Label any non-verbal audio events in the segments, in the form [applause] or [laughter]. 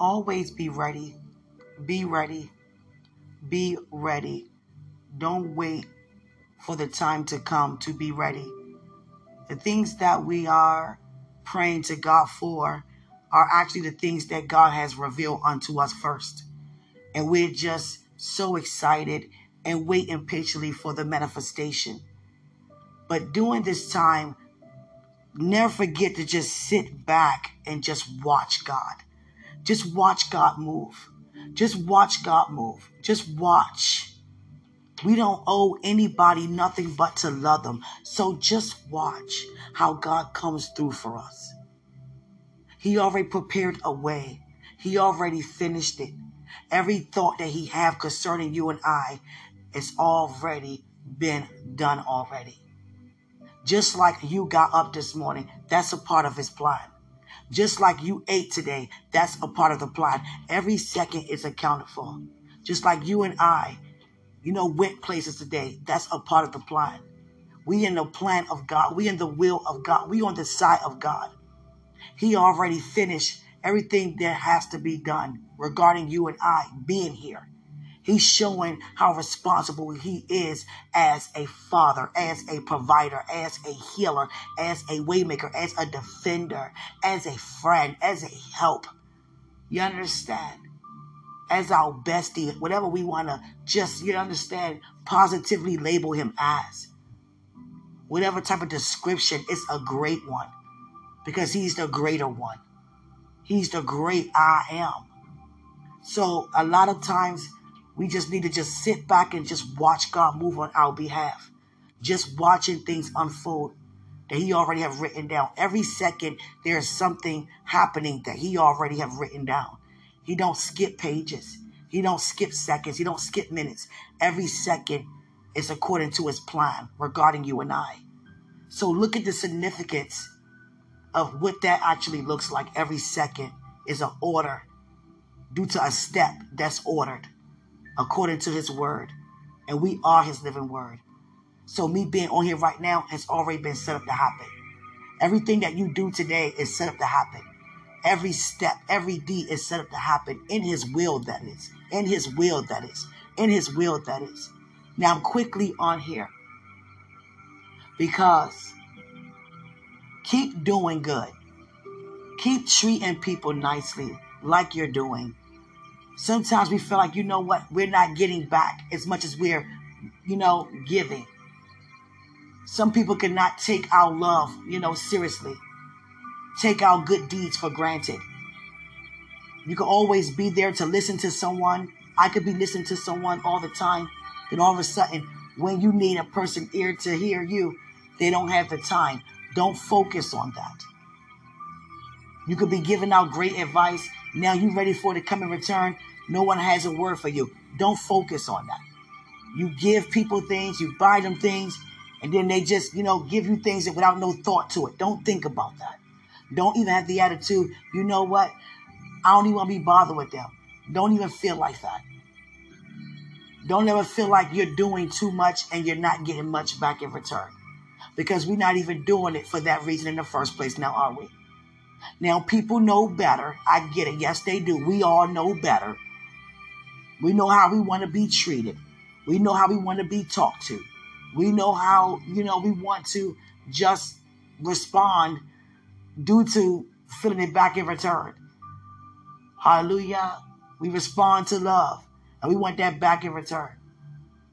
Always be ready. Be ready. Be ready. Don't wait for the time to come to be ready. The things that we are praying to God for are actually the things that God has revealed unto us first. And we're just so excited and waiting patiently for the manifestation. But during this time, never forget to just sit back and just watch God. Just watch God move. Just watch God move. Just watch. We don't owe anybody nothing but to love them. So just watch how God comes through for us. He already prepared a way. He already finished it. Every thought that he have concerning you and I is already been done already. Just like you got up this morning, that's a part of his plan. Just like you ate today, that's a part of the plan. Every second is accounted for. Just like you and I, you know, went places today, that's a part of the plan. We in the plan of God. We in the will of God. We on the side of God. He already finished everything that has to be done regarding you and I being here. He's showing how responsible he is as a father, as a provider, as a healer, as a waymaker, as a defender, as a friend, as a help. You understand? As our bestie, whatever we want to just, you understand, positively label him as. Whatever type of description, it's a great one because he's the greater one. He's the great I am. So a lot of times we just need to just sit back and just watch God move on our behalf. Just watching things unfold that he already have written down. Every second there's something happening that he already have written down. He don't skip pages. He don't skip seconds. He don't skip minutes. Every second is according to his plan regarding you and I. So look at the significance of what that actually looks like every second is an order due to a step that's ordered according to his word. And we are his living word. So me being on here right now has already been set up to happen. Everything that you do today is set up to happen. Every step, every deed is set up to happen in his will, that is. In his will, that is. In his will, that is. Now I'm quickly on here because Keep doing good. Keep treating people nicely like you're doing. Sometimes we feel like, you know what, we're not getting back as much as we're, you know, giving. Some people cannot take our love, you know, seriously. Take our good deeds for granted. You can always be there to listen to someone. I could be listening to someone all the time. Then all of a sudden, when you need a person ear to hear you, they don't have the time. Don't focus on that. You could be giving out great advice. Now you're ready for it to come in return. No one has a word for you. Don't focus on that. You give people things, you buy them things, and then they just, you know, give you things without no thought to it. Don't think about that. Don't even have the attitude, you know what? I don't even want to be bothered with them. Don't even feel like that. Don't ever feel like you're doing too much and you're not getting much back in return because we're not even doing it for that reason in the first place now, are we? Now, people know better. I get it. Yes, they do. We all know better. We know how we want to be treated. We know how we want to be talked to. We know how, you know, we want to just respond due to feeling it back in return. Hallelujah. We respond to love and we want that back in return.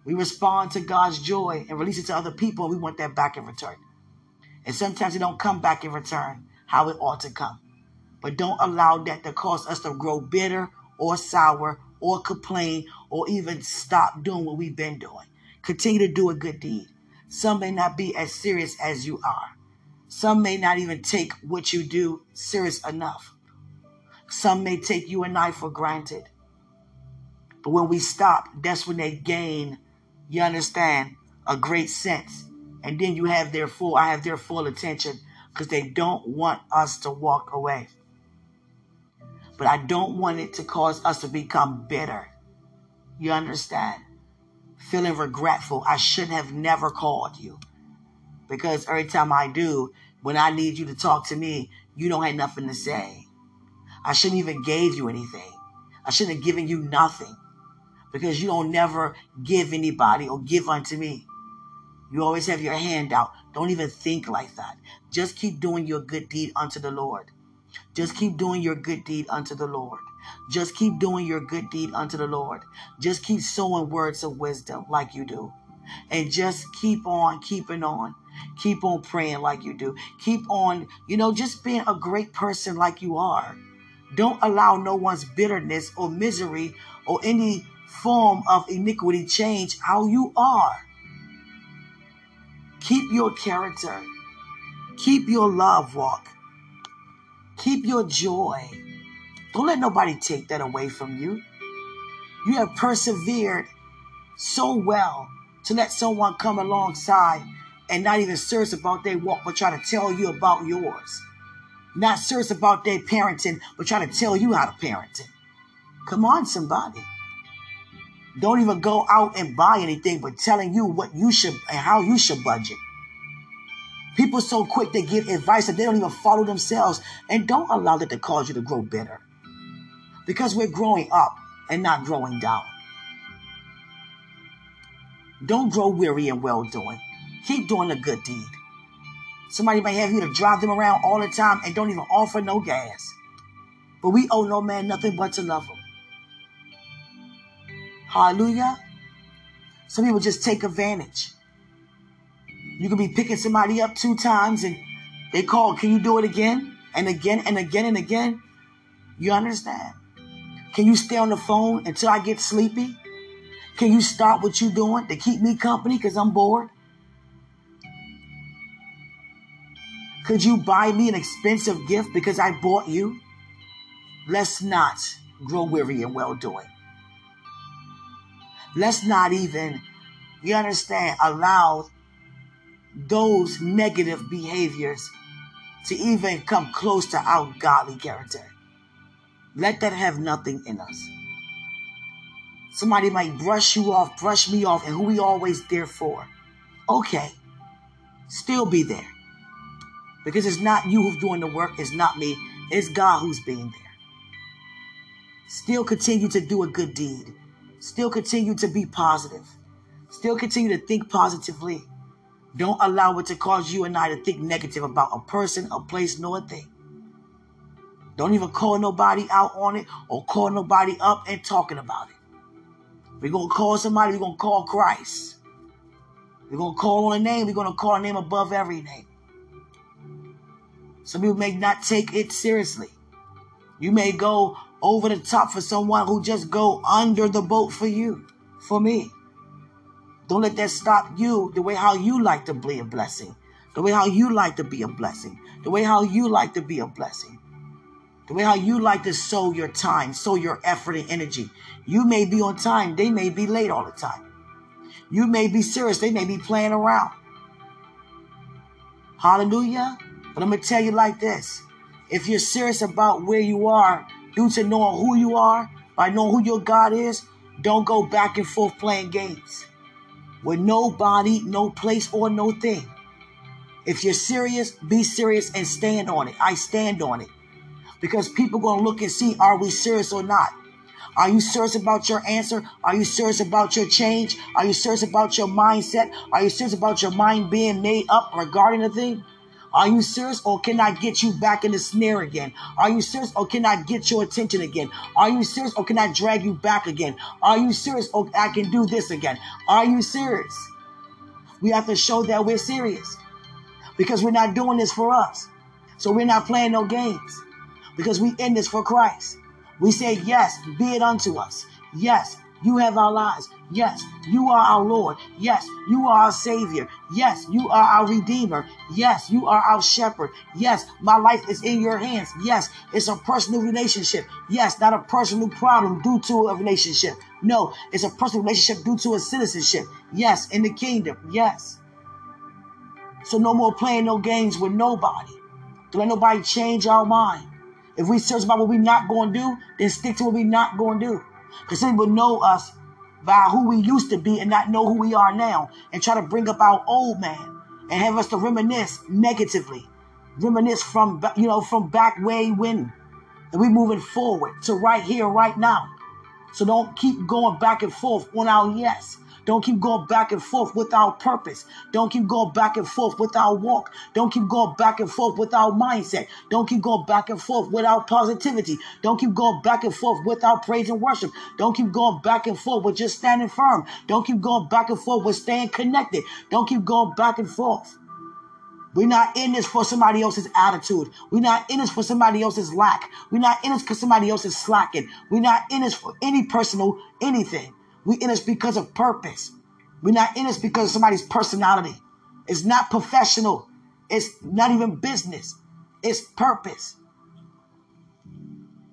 We respond to God's joy and release it to other people, we want that back in return. And sometimes it don't come back in return how it ought to come. But don't allow that to cause us to grow bitter or sour or complain or even stop doing what we've been doing. Continue to do a good deed. Some may not be as serious as you are. Some may not even take what you do serious enough. Some may take you and I for granted. But when we stop, that's when they gain you understand, a great sense. And then you have their full, I have their full attention because they don't want us to walk away. But I don't want it to cause us to become bitter. You understand? Feeling regretful. I should have never called you. Because every time I do, when I need you to talk to me, you don't have nothing to say. I shouldn't even gave you anything. I shouldn't have given you nothing because you don't never give anybody or give unto me. You always have your hand out. Don't even think like that. Just keep doing your good deed unto the Lord. Just keep doing your good deed unto the Lord. Just keep doing your good deed unto the Lord. Just keep sowing words of wisdom like you do. And just keep on keeping on. Keep on praying like you do. Keep on, you know, just being a great person like you are. Don't allow no one's bitterness or misery or any form of iniquity change how you are. Keep your character. Keep your love walk. Keep your joy. Don't let nobody take that away from you. You have persevered so well to let someone come alongside and not even serious about their walk, but try to tell you about yours. Not serious about their parenting, but try to tell you how to parent it. Come on, somebody. Don't even go out and buy anything, but telling you what you should and how you should budget. People so quick to give advice that they don't even follow themselves. And don't allow that to cause you to grow bitter. Because we're growing up and not growing down. Don't grow weary in well doing. Keep doing a good deed. Somebody may have you to drive them around all the time and don't even offer no gas. But we owe no man nothing but to love him. Hallelujah. Some people just take advantage. You could be picking somebody up two times and they call, can you do it again and again and again and again? You understand? Can you stay on the phone until I get sleepy? Can you stop what you're doing to keep me company because I'm bored? Could you buy me an expensive gift because I bought you? Let's not grow weary in well doing. Let's not even, you understand, allow those negative behaviors to even come close to our godly character. Let that have nothing in us. Somebody might brush you off, brush me off, and who we always there for. Okay. Still be there. Because it's not you who's doing the work, it's not me, it's God who's being there. Still continue to do a good deed. Still continue to be positive. Still continue to think positively. Don't allow it to cause you and I to think negative about a person, a place, nor a thing. Don't even call nobody out on it or call nobody up and talking about it. We're going to call somebody, we're going to call Christ. We're going to call on a name, we're going to call a name above every name. Some people may not take it seriously. You may go over the top for someone who just go under the boat for you, for me. Don't let that stop you the way how you like to be a blessing, the way how you like to be a blessing, the way how you like to be a blessing, the way how you like to sow your time, sow your effort and energy. You may be on time, they may be late all the time. You may be serious, they may be playing around. Hallelujah. But I'm going to tell you like this if you're serious about where you are, due to knowing who you are, by knowing who your God is, don't go back and forth playing games with nobody, no place, or no thing. If you're serious, be serious and stand on it. I stand on it. Because people going to look and see, are we serious or not? Are you serious about your answer? Are you serious about your change? Are you serious about your mindset? Are you serious about your mind being made up regarding the thing? Are you serious or can I get you back in the snare again? Are you serious or can I get your attention again? Are you serious or can I drag you back again? Are you serious or I can do this again? Are you serious? We have to show that we're serious because we're not doing this for us. So we're not playing no games because we in this for Christ. We say, Yes, be it unto us. Yes, you have our lives. Yes, you are our Lord. Yes, you are our Savior. Yes, you are our Redeemer. Yes, you are our Shepherd. Yes, my life is in your hands. Yes, it's a personal relationship. Yes, not a personal problem due to a relationship. No, it's a personal relationship due to a citizenship. Yes, in the kingdom. Yes. So no more playing no games with nobody. Don't let nobody change our mind. If we search about what we're not going to do, then stick to what we're not going to do. Because people know us by who we used to be and not know who we are now and try to bring up our old man and have us to reminisce negatively. Reminisce from, you know, from back way when. And we're moving forward to right here, right now. So don't keep going back and forth on our yes. Don't keep going back and forth without purpose. Don't keep going back and forth without walk. Don't keep going back and forth without mindset. Don't keep going back and forth without positivity. Don't keep going back and forth without praise and worship. Don't keep going back and forth with just standing firm. Don't keep going back and forth with staying connected. Don't keep going back and forth. We're not in this for somebody else's attitude. We're not in this for somebody else's lack. We're not in this because somebody else is slacking. We're not in this for any personal anything. We're in this because of purpose. We're not in this because of somebody's personality. It's not professional. It's not even business. It's purpose.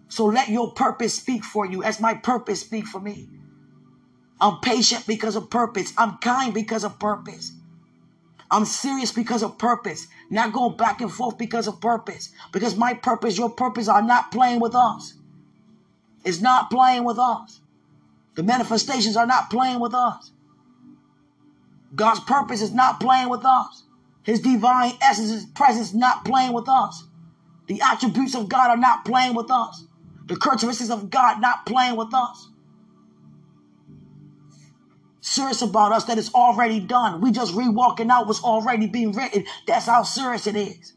So let your purpose speak for you as my purpose speak for me. I'm patient because of purpose. I'm kind because of purpose. I'm serious because of purpose, not going back and forth because of purpose. Because my purpose, your purpose are not playing with us. It's not playing with us. The manifestations are not playing with us. God's purpose is not playing with us. His divine essence, his presence not playing with us. The attributes of God are not playing with us. The characteristics of God not playing with us serious about us that it's already done. We just re-walking out what's already being written. That's how serious it is.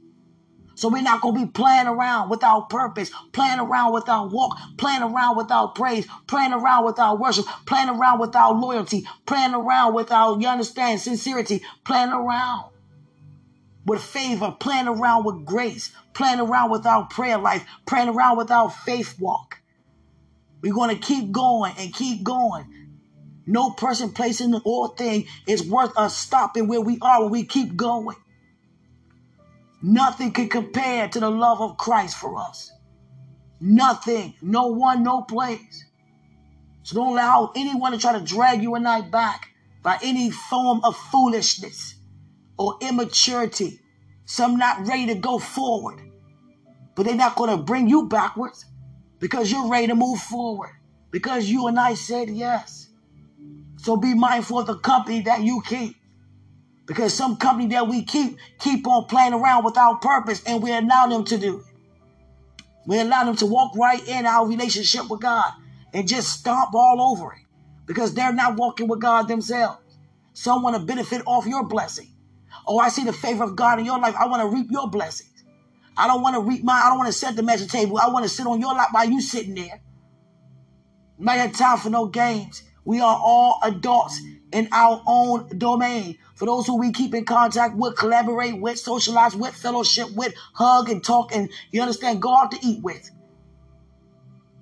So we're not going to be playing around with our purpose, playing around with our walk, playing around with our praise, playing around with our worship, playing around with our loyalty, playing around with our, you understand, sincerity, playing around with favor, playing around with grace, playing around with our prayer life, playing around with our faith walk. We're going to keep going and keep going no person, place, or thing is worth us stopping where we are when we keep going. Nothing can compare to the love of Christ for us. Nothing, no one, no place. So don't allow anyone to try to drag you and I back by any form of foolishness or immaturity. Some not ready to go forward, but they're not going to bring you backwards because you're ready to move forward because you and I said yes. So be mindful of the company that you keep. Because some company that we keep keep on playing around without purpose and we allow them to do it. We allow them to walk right in our relationship with God and just stomp all over it because they're not walking with God themselves. Some want to benefit off your blessing. Oh, I see the favor of God in your life. I want to reap your blessings. I don't want to reap mine. I don't want to set the message table. I want to sit on your lap while you sitting there. Might have time for no games. We are all adults in our own domain. For those who we keep in contact with, collaborate with, socialize with, fellowship with, hug and talk, and you understand, go out to eat with.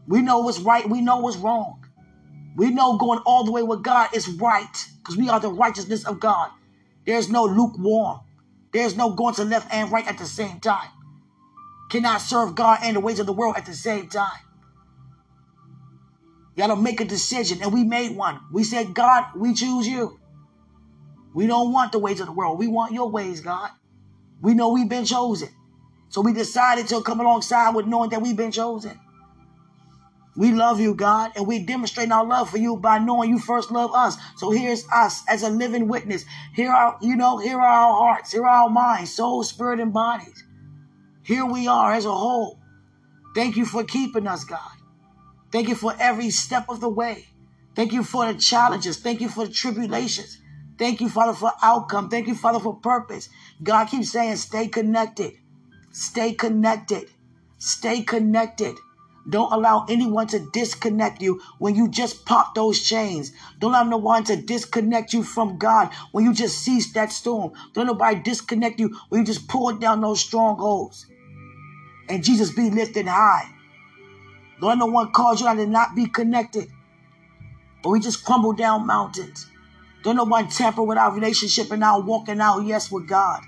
We know what's right, we know what's wrong. We know going all the way with God is right because we are the righteousness of God. There's no lukewarm. There's no going to left and right at the same time. Cannot serve God and the ways of the world at the same time. You got to make a decision. And we made one. We said, God, we choose you. We don't want the ways of the world. We want your ways, God. We know we've been chosen. So we decided to come alongside with knowing that we've been chosen. We love you, God, and we demonstrate our love for you by knowing you first love us. So here's us as a living witness. Here are, you know, here are our hearts, here are our minds, soul, spirit, and bodies. Here we are as a whole. Thank you for keeping us, God. Thank you for every step of the way. Thank you for the challenges. Thank you for the tribulations. Thank you, Father, for outcome. Thank you, Father, for purpose. God keeps saying, stay connected. Stay connected. Stay connected. Don't allow anyone to disconnect you when you just pop those chains. Don't allow no one to disconnect you from God when you just cease that storm. Don't nobody disconnect you when you just pull down those strongholds. And Jesus be lifted high. Lord, no one called you to not be connected. But we just crumble down mountains. Don't no one tamper with our relationship and our walking out, yes, with God.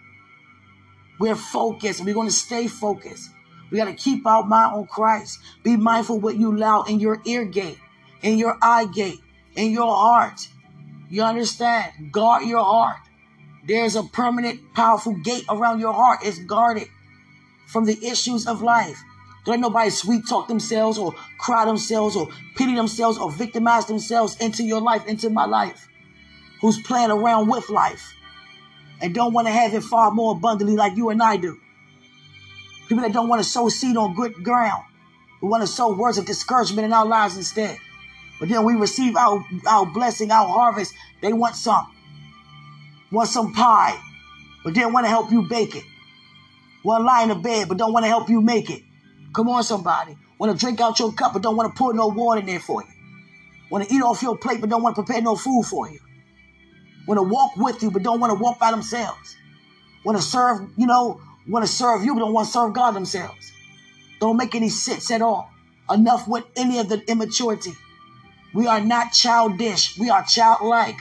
We're focused. We're going to stay focused. We got to keep our mind on Christ. Be mindful what you allow in your ear gate, in your eye gate, in your heart. You understand? Guard your heart. There's a permanent, powerful gate around your heart. It's guarded from the issues of life. Don't let nobody sweet talk themselves or cry themselves or pity themselves or victimize themselves into your life, into my life. Who's playing around with life and don't want to have it far more abundantly like you and I do. People that don't want to sow seed on good ground. who want to sow words of discouragement in our lives instead. But then we receive our, our blessing, our harvest. They want some. Want some pie, but then want to help you bake it. Want to lie in the bed, but don't want to help you make it. Come on, somebody. Want to drink out your cup, but don't want to pour no water in there for you. Want to eat off your plate, but don't want to prepare no food for you. Want to walk with you, but don't want to walk by themselves. Want to serve, you know, want to serve you, but don't want to serve God themselves. Don't make any sense at all. Enough with any of the immaturity. We are not childish. We are childlike.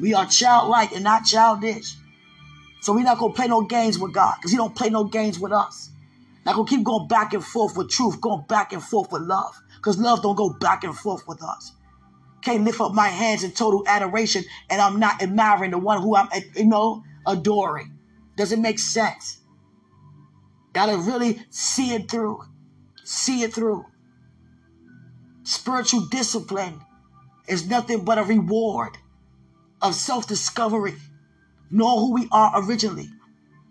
We are childlike and not childish. So we're not gonna play no games with God because He don't play no games with us. Not gonna keep going back and forth with truth, going back and forth with love, because love don't go back and forth with us. Can't lift up my hands in total adoration and I'm not admiring the one who I'm, you know, adoring. Doesn't make sense. Gotta really see it through. See it through. Spiritual discipline is nothing but a reward of self discovery. Know who we are originally.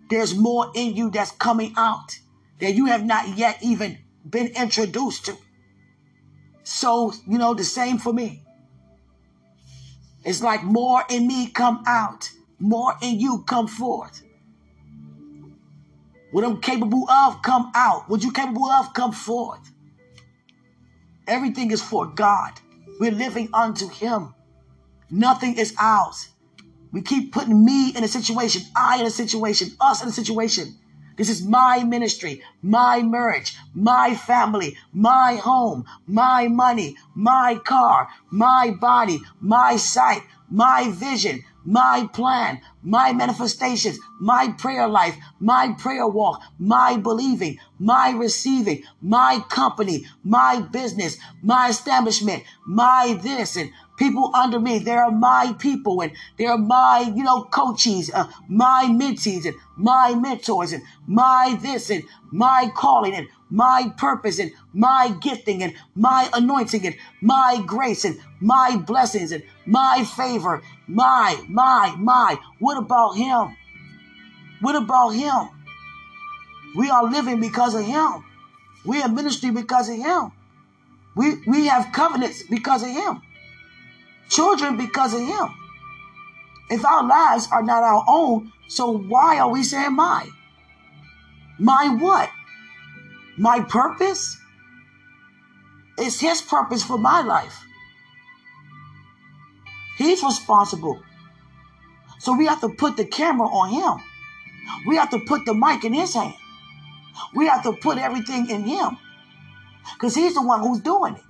There's more in you that's coming out that you have not yet even been introduced to. So, you know, the same for me. It's like more in me come out, more in you come forth. What I'm capable of, come out. What you capable of, come forth. Everything is for God. We're living unto Him. Nothing is ours. We keep putting me in a situation, I in a situation, us in a situation. This is my ministry, my marriage, my family, my home, my money, my car, my body, my sight, my vision, my plan, my manifestations, my prayer life, my prayer walk, my believing, my receiving, my company, my business, my establishment, my this and people under me. They are my people and they're my, you know, coaches, uh, my mentees and my mentors and my this and my calling and my purpose and my gifting and my anointing and my grace and my blessings and my favor. My, my, my. What about him? What about him? We are living because of him. We are ministry because of him. We, we have covenants because of him children because of him. If our lives are not our own, so why are we saying my? My what? My purpose? It's his purpose for my life. He's responsible. So we have to put the camera on him. We have to put the mic in his hand. We have to put everything in him. Because he's the one who's doing it.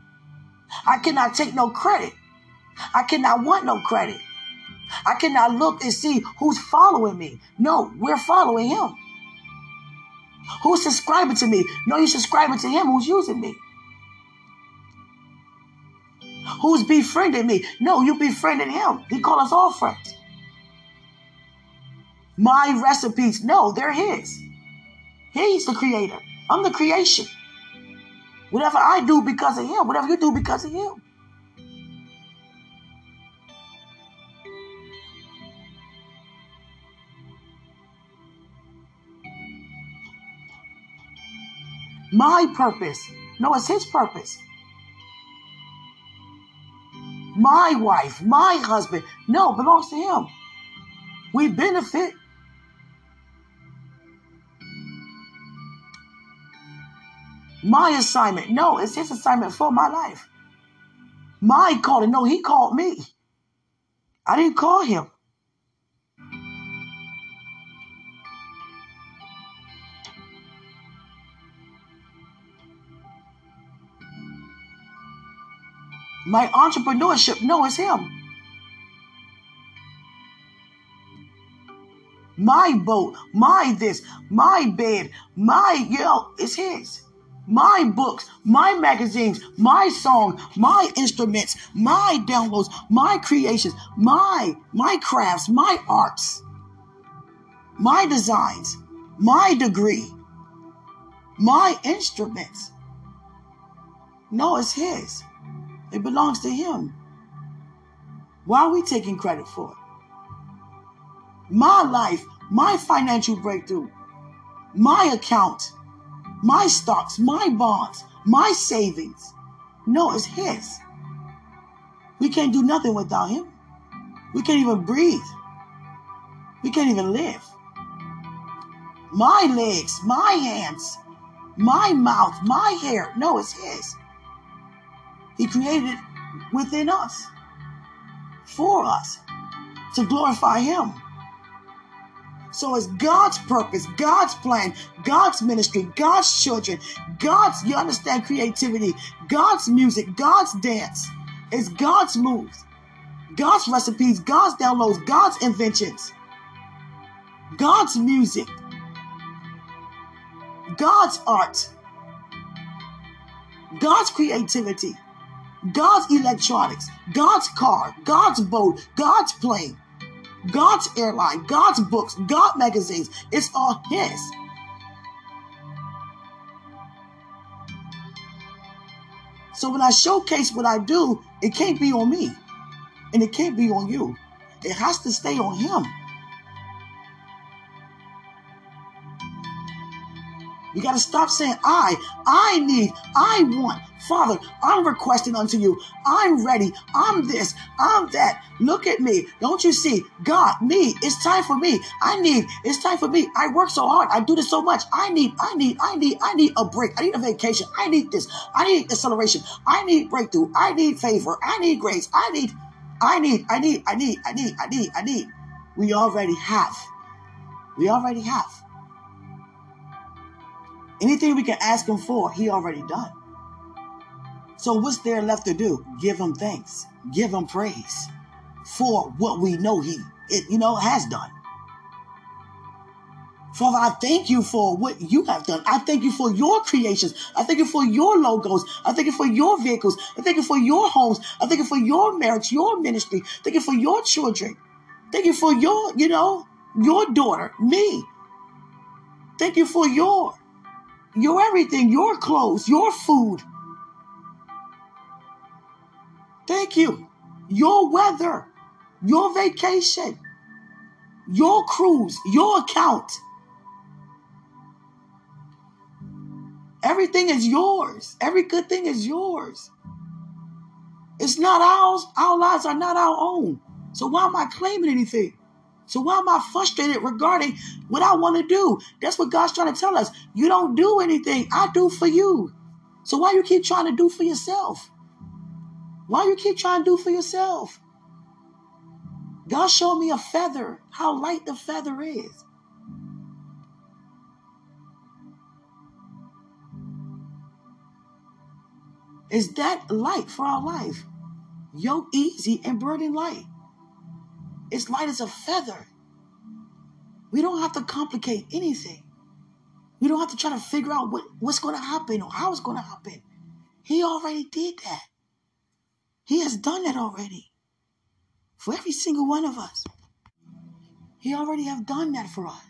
I cannot take no credit. I cannot want no credit. I cannot look and see who's following me. No, we're following him. Who's subscribing to me? No, you're subscribing to him who's using me. Who's befriending me? No, you befriending him. He called us all friends. My recipes, no, they're his. He's the creator. I'm the creation. Whatever I do because of him, whatever you do because of him. My purpose. No, it's his purpose. My wife, my husband. No, belongs to him. We benefit. My assignment. No, it's his assignment for my life. My calling. No, he called me. I didn't call him. My entrepreneurship, no, it's him. My boat, my this, my bed, my, you know, it's his. My books, my magazines, my song, my instruments, my downloads, my creations, my, my crafts, my arts, my designs, my degree, my instruments. No, it's his. It belongs to Him. Why are we taking credit for it? My life, my financial breakthrough, my account, my stocks, my bonds, my savings. No, it's His. We can't do nothing without Him. We can't even breathe. We can't even live. My legs, my hands, my mouth, my hair. No, it's His. He created it within us, for us, to glorify Him. So it's God's purpose, God's plan, God's ministry, God's children, God's, you understand creativity, God's music, God's dance. It's God's moves, God's recipes, God's downloads, God's inventions, God's music, God's art, God's creativity, God's electronics, God's car, God's boat, God's plane, God's airline, God's books, God magazines. It's all His. So when I showcase what I do, it can't be on me and it can't be on you. It has to stay on Him. You got to stop saying, I, I need, I want. Father, I'm requesting unto you. I'm ready. I'm this. I'm that. Look at me. Don't you see? God, me. It's time for me. I need, it's time for me. I work so hard. I do this so much. I need, I need, I need, I need a break. I need a vacation. I need this. I need acceleration. I need breakthrough. I need favor. I need grace. I need, I need, I need, I need, I need, I need, I need. We already have. We already have. Anything we can ask him for, he already done. So what's there left to do? Give him thanks. Give him praise for what we know he, it, you know, has done. Father, I thank you for what you have done. I thank you for your creations. I thank you for your logos. I thank you for your vehicles. I thank you for your homes. I thank you for your marriage, your ministry. Thank you for your children. Thank you for your, you know, your daughter, me. Thank you for your your everything, your clothes, your food. Thank you. Your weather, your vacation, your cruise, your account. Everything is yours. Every good thing is yours. It's not ours. Our lives are not our own. So why am I claiming anything? So why am I frustrated regarding what I want to do? That's what God's trying to tell us. You don't do anything. I do for you. So why you keep trying to do for yourself? Why you keep trying to do for yourself? God showed me a feather, how light the feather is. Is that light for our life? Yoke easy and burden light. It's light as a feather. We don't have to complicate anything. We don't have to try to figure out what, what's going to happen or how it's going to happen. He already did that. He has done that already for every single one of us. He already have done that for us.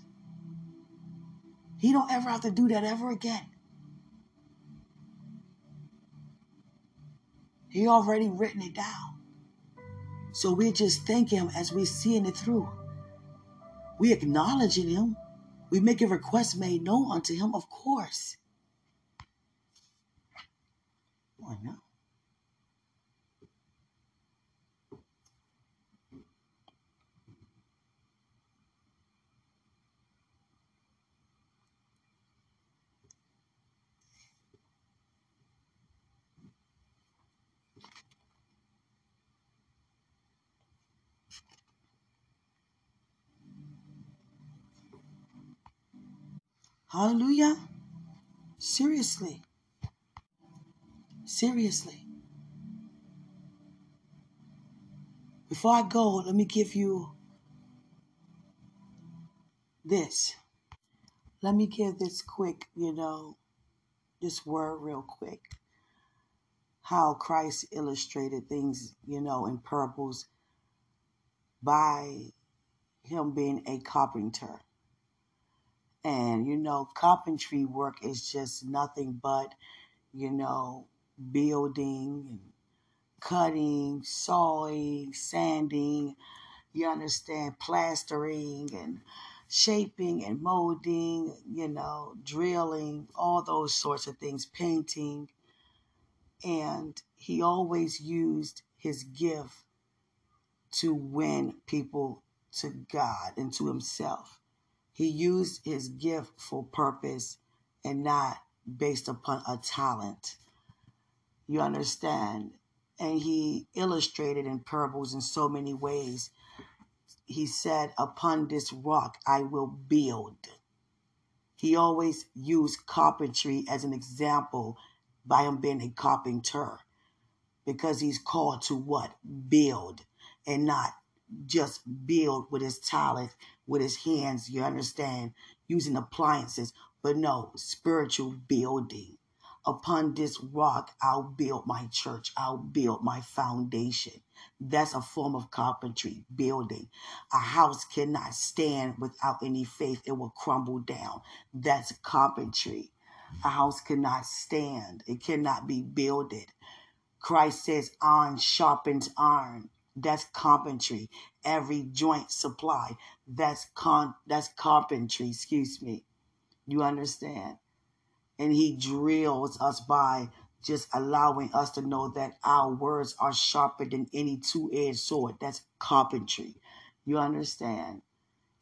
He don't ever have to do that ever again. He already written it down. So we just thank Him as we're seeing it through. We acknowledging Him. We make a request made known unto Him, of course. Why not? Hallelujah. Seriously. Seriously. Before I go, let me give you this. Let me give this quick, you know, this word real quick. How Christ illustrated things, you know, in parables by him being a carpenter. And, you know, carpentry work is just nothing but, you know, building and cutting, sawing, sanding, you understand, plastering and shaping and molding, you know, drilling, all those sorts of things, painting. And he always used his gift to win people to God and to himself. He used his gift for purpose and not based upon a talent. You understand? And he illustrated in parables in so many ways. He said, Upon this rock I will build. He always used carpentry as an example by him being a carpenter because he's called to what? Build and not just build with his talent, with his hands, you understand, using appliances, but no, spiritual building. Upon this rock, I'll build my church. I'll build my foundation. That's a form of carpentry, building. A house cannot stand without any faith, it will crumble down. That's carpentry. A house cannot stand, it cannot be builded. Christ says, iron sharpens iron. That's carpentry. Every joint supply. That's con that's carpentry, excuse me. You understand? And he drills us by just allowing us to know that our words are sharper than any two-edged sword. That's carpentry. You understand?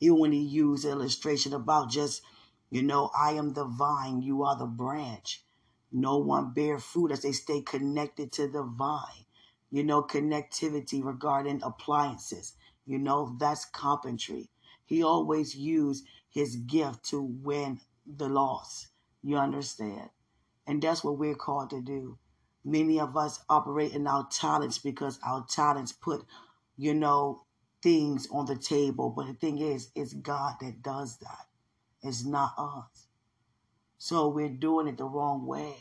Even when he used illustration about just, you know, I am the vine, you are the branch. No one bear fruit as they stay connected to the vine. You know, connectivity regarding appliances. You know, that's carpentry. He always used his gift to win the loss. You understand? And that's what we're called to do. Many of us operate in our talents because our talents put, you know, things on the table. But the thing is, it's God that does that. It's not us. So we're doing it the wrong way.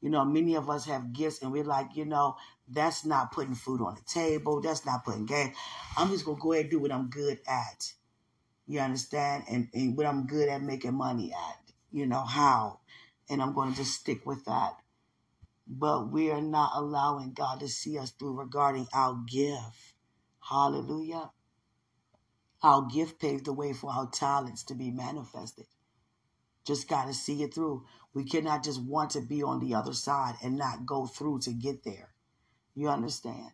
You know, many of us have gifts and we're like, you know, that's not putting food on the table. That's not putting gas. I'm just going to go ahead and do what I'm good at. You understand? And, and what I'm good at making money at. You know, how. And I'm going to just stick with that. But we are not allowing God to see us through regarding our gift. Hallelujah. Our gift paved the way for our talents to be manifested. Just got to see it through. We cannot just want to be on the other side and not go through to get there. You understand?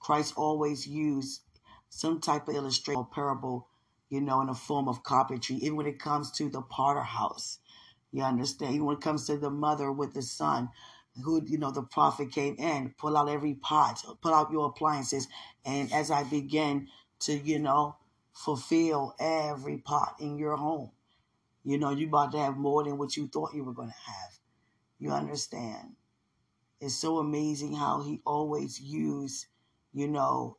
Christ always used some type of illustration or parable, you know, in a form of carpentry, even when it comes to the Potter house. You understand? Even when it comes to the mother with the son, who, you know, the prophet came in, pull out every pot, pull out your appliances. And as I begin to, you know, fulfill every pot in your home, you know, you're about to have more than what you thought you were going to have. You understand? It's so amazing how he always used, you know,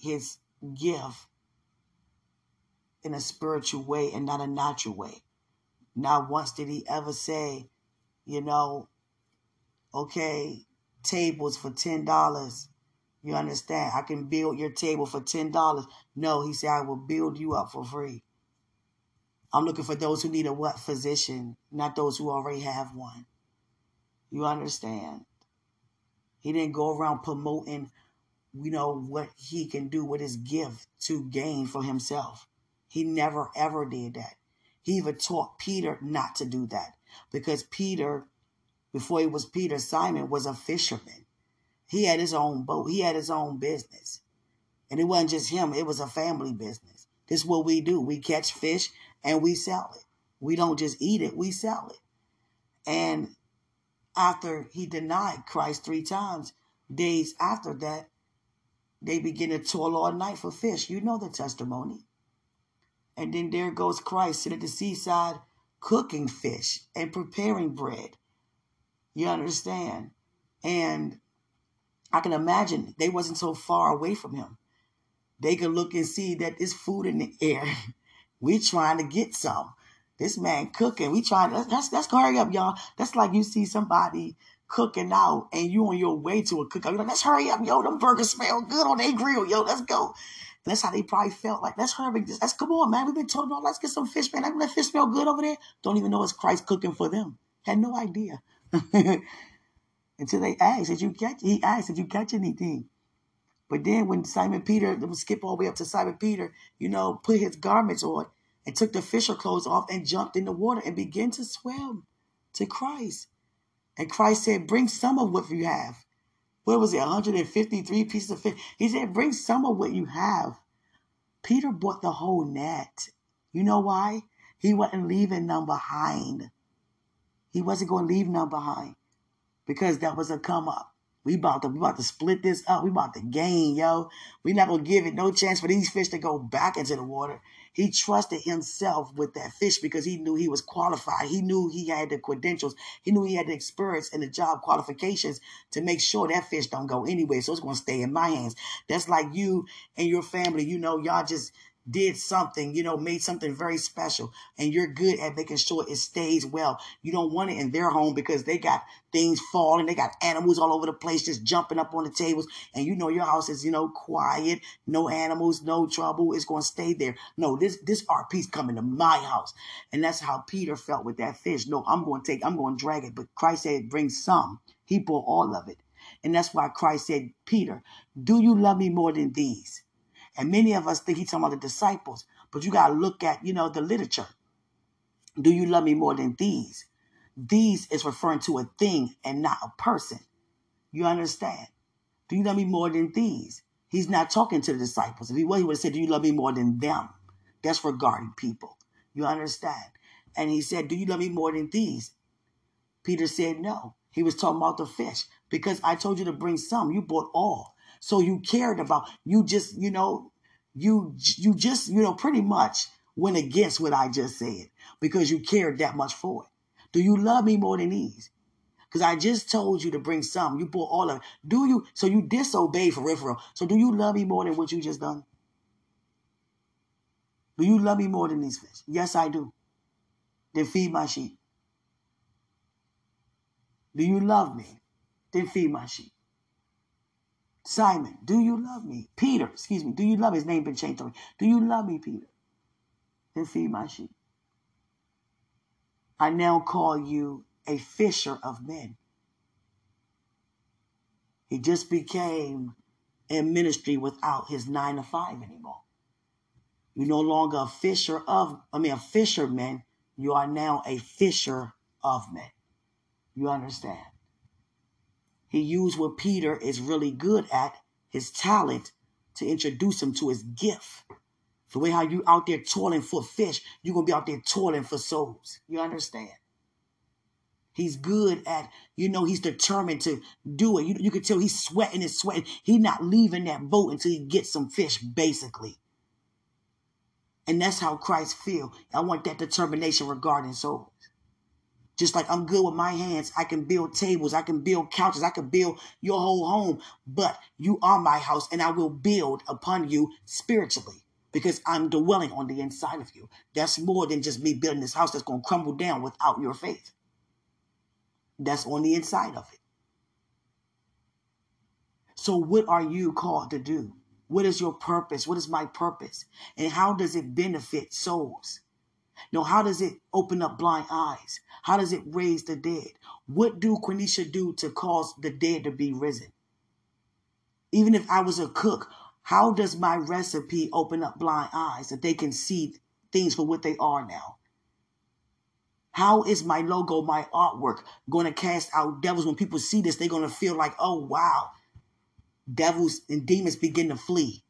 his gift in a spiritual way and not a natural way. Not once did he ever say, you know, okay, tables for ten dollars. You understand? I can build your table for ten dollars. No, he said I will build you up for free. I'm looking for those who need a what physician, not those who already have one. You understand? He didn't go around promoting, you know, what he can do with his gift to gain for himself. He never ever did that. He even taught Peter not to do that because Peter, before he was Peter, Simon was a fisherman. He had his own boat, he had his own business. And it wasn't just him, it was a family business. This is what we do. We catch fish and we sell it. We don't just eat it, we sell it. And after he denied Christ three times, days after that, they begin to toil all night for fish. You know the testimony. And then there goes Christ sitting at the seaside cooking fish and preparing bread. You understand? And I can imagine they wasn't so far away from him. They could look and see that there's food in the air. [laughs] We trying to get some. This man cooking. We trying. Let's let's hurry up, y'all. That's like you see somebody cooking out and you on your way to a cookout. You're like, let's hurry up, yo. Them burgers smell good on their grill, yo. Let's go. That's how they probably felt. Like, let's hurry. Let's come on, man. We've been told, no, let's get some fish, man. That fish smell good over there. Don't even know it's Christ cooking for them. Had no idea. [laughs] Until they asked, did you catch? He asked, did you catch anything? But then when Simon Peter, we skip all the way up to Simon Peter, you know, put his garments on and took the fisher clothes off and jumped in the water and began to swim to Christ. And Christ said, Bring some of what you have. What was it, 153 pieces of fish? He said, bring some of what you have. Peter bought the whole net. You know why? He wasn't leaving none behind. He wasn't going to leave none behind because that was a come up. We about to we about to split this up. We about to gain, yo. We not gonna give it no chance for these fish to go back into the water. He trusted himself with that fish because he knew he was qualified. He knew he had the credentials. He knew he had the experience and the job qualifications to make sure that fish don't go anywhere. So it's going to stay in my hands. That's like you and your family. You know, y'all just did something, you know, made something very special, and you're good at making sure it stays well. You don't want it in their home because they got things falling, they got animals all over the place just jumping up on the tables, and you know your house is, you know, quiet, no animals, no trouble. It's going to stay there. No, this this art piece coming to my house, and that's how Peter felt with that fish. No, I'm going to take, I'm going to drag it, but Christ said, bring some. He brought all of it, and that's why Christ said, Peter, do you love me more than these? And many of us think he's talking about the disciples, but you got to look at, you know, the literature. Do you love me more than these? These is referring to a thing and not a person. You understand? Do you love me more than these? He's not talking to the disciples. If he was, he would have said, Do you love me more than them? That's regarding people. You understand? And he said, Do you love me more than these? Peter said, No. He was talking about the fish because I told you to bring some. You brought all. So you cared about you just you know you you just you know pretty much went against what I just said because you cared that much for it. Do you love me more than these? Because I just told you to bring some. You brought all of it. Do you? So you disobeyed for real, So do you love me more than what you just done? Do you love me more than these fish? Yes, I do. Then feed my sheep. Do you love me? Then feed my sheep. Simon, do you love me? Peter, excuse me, do you love me? His name been changed me. Do you love me, Peter? Then feed my sheep. I now call you a fisher of men. He just became in ministry without his nine to five anymore. You're no longer a fisher of, I mean, a fisherman. You are now a fisher of men. You understand? He used what Peter is really good at, his talent, to introduce him to his gift. The way how you out there toiling for fish, you're gonna be out there toiling for souls. You understand? He's good at, you know, he's determined to do it. You, you can tell he's sweating and sweating. He's not leaving that boat until he gets some fish, basically. And that's how Christ feel. I want that determination regarding souls. Just like I'm good with my hands, I can build tables, I can build couches, I can build your whole home. But you are my house, and I will build upon you spiritually because I'm dwelling on the inside of you. That's more than just me building this house that's going to crumble down without your faith. That's on the inside of it. So, what are you called to do? What is your purpose? What is my purpose? And how does it benefit souls? Know, how does it open up blind eyes? How does it raise the dead? What do Quenisha do to cause the dead to be risen? Even if I was a cook, how does my recipe open up blind eyes that they can see things for what they are now? How is my logo, my artwork going to cast out devils? When people see this, they're going to feel like, oh, wow, devils and demons begin to flee.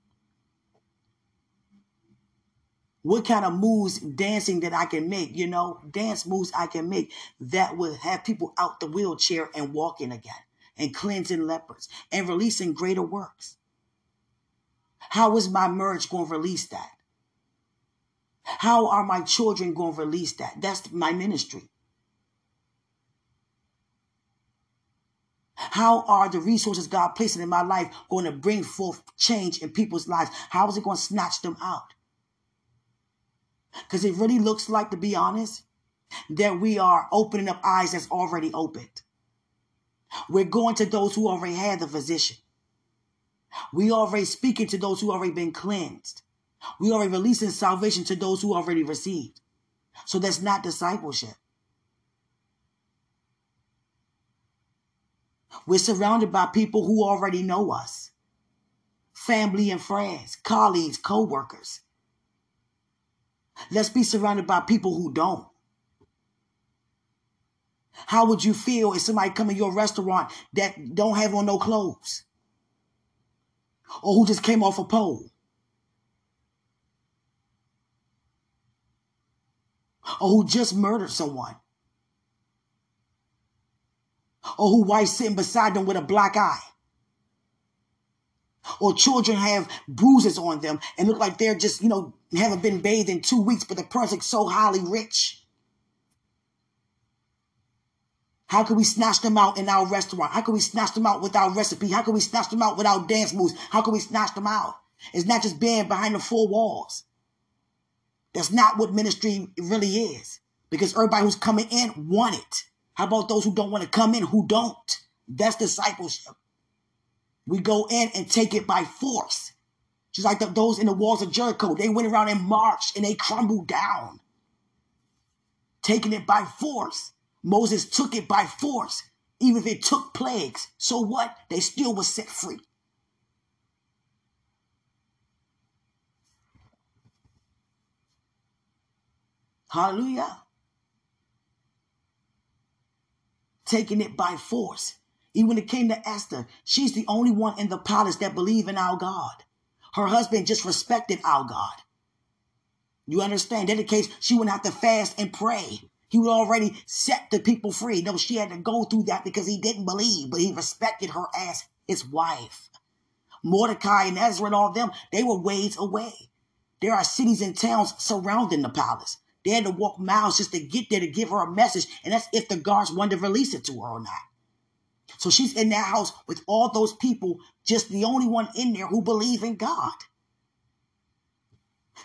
What kind of moves dancing that I can make, you know, dance moves I can make that would have people out the wheelchair and walking again and cleansing lepers and releasing greater works. How is my merge going to release that? How are my children going to release that? That's my ministry. How are the resources God placing in my life going to bring forth change in people's lives? How is it going to snatch them out? Because it really looks like, to be honest, that we are opening up eyes that's already opened. We're going to those who already had the physician. We already speaking to those who already been cleansed. We already releasing salvation to those who already received. So that's not discipleship. We're surrounded by people who already know us. Family and friends, colleagues, co-workers. Let's be surrounded by people who don't. How would you feel if somebody come in your restaurant that don't have on no clothes? Or who just came off a pole? Or who just murdered someone? Or who wife sitting beside them with a black eye? Or children have bruises on them and look like they're just, you know, haven't been bathed in two weeks, but the person's so highly rich. How can we snatch them out in our restaurant? How can we snatch them out with our recipe? How can we snatch them out with our dance moves? How can we snatch them out? It's not just being behind the four walls. That's not what ministry really is. Because everybody who's coming in want it. How about those who don't want to come in who don't? That's discipleship. We go in and take it by force. Just like the, those in the walls of Jericho. They went around and marched and they crumbled down. Taking it by force. Moses took it by force, even if it took plagues. So what? They still were set free. Hallelujah. Taking it by force. Even when it came to Esther, she's the only one in the palace that believed in our God. Her husband just respected our God. You understand? In that case, she wouldn't have to fast and pray. He would already set the people free. No, she had to go through that because he didn't believe, but he respected her as his wife. Mordecai and Ezra and all them, they were ways away. There are cities and towns surrounding the palace. They had to walk miles just to get there to give her a message, and that's if the guards wanted to release it to her or not. So she's in that house with all those people, just the only one in there who believe in God.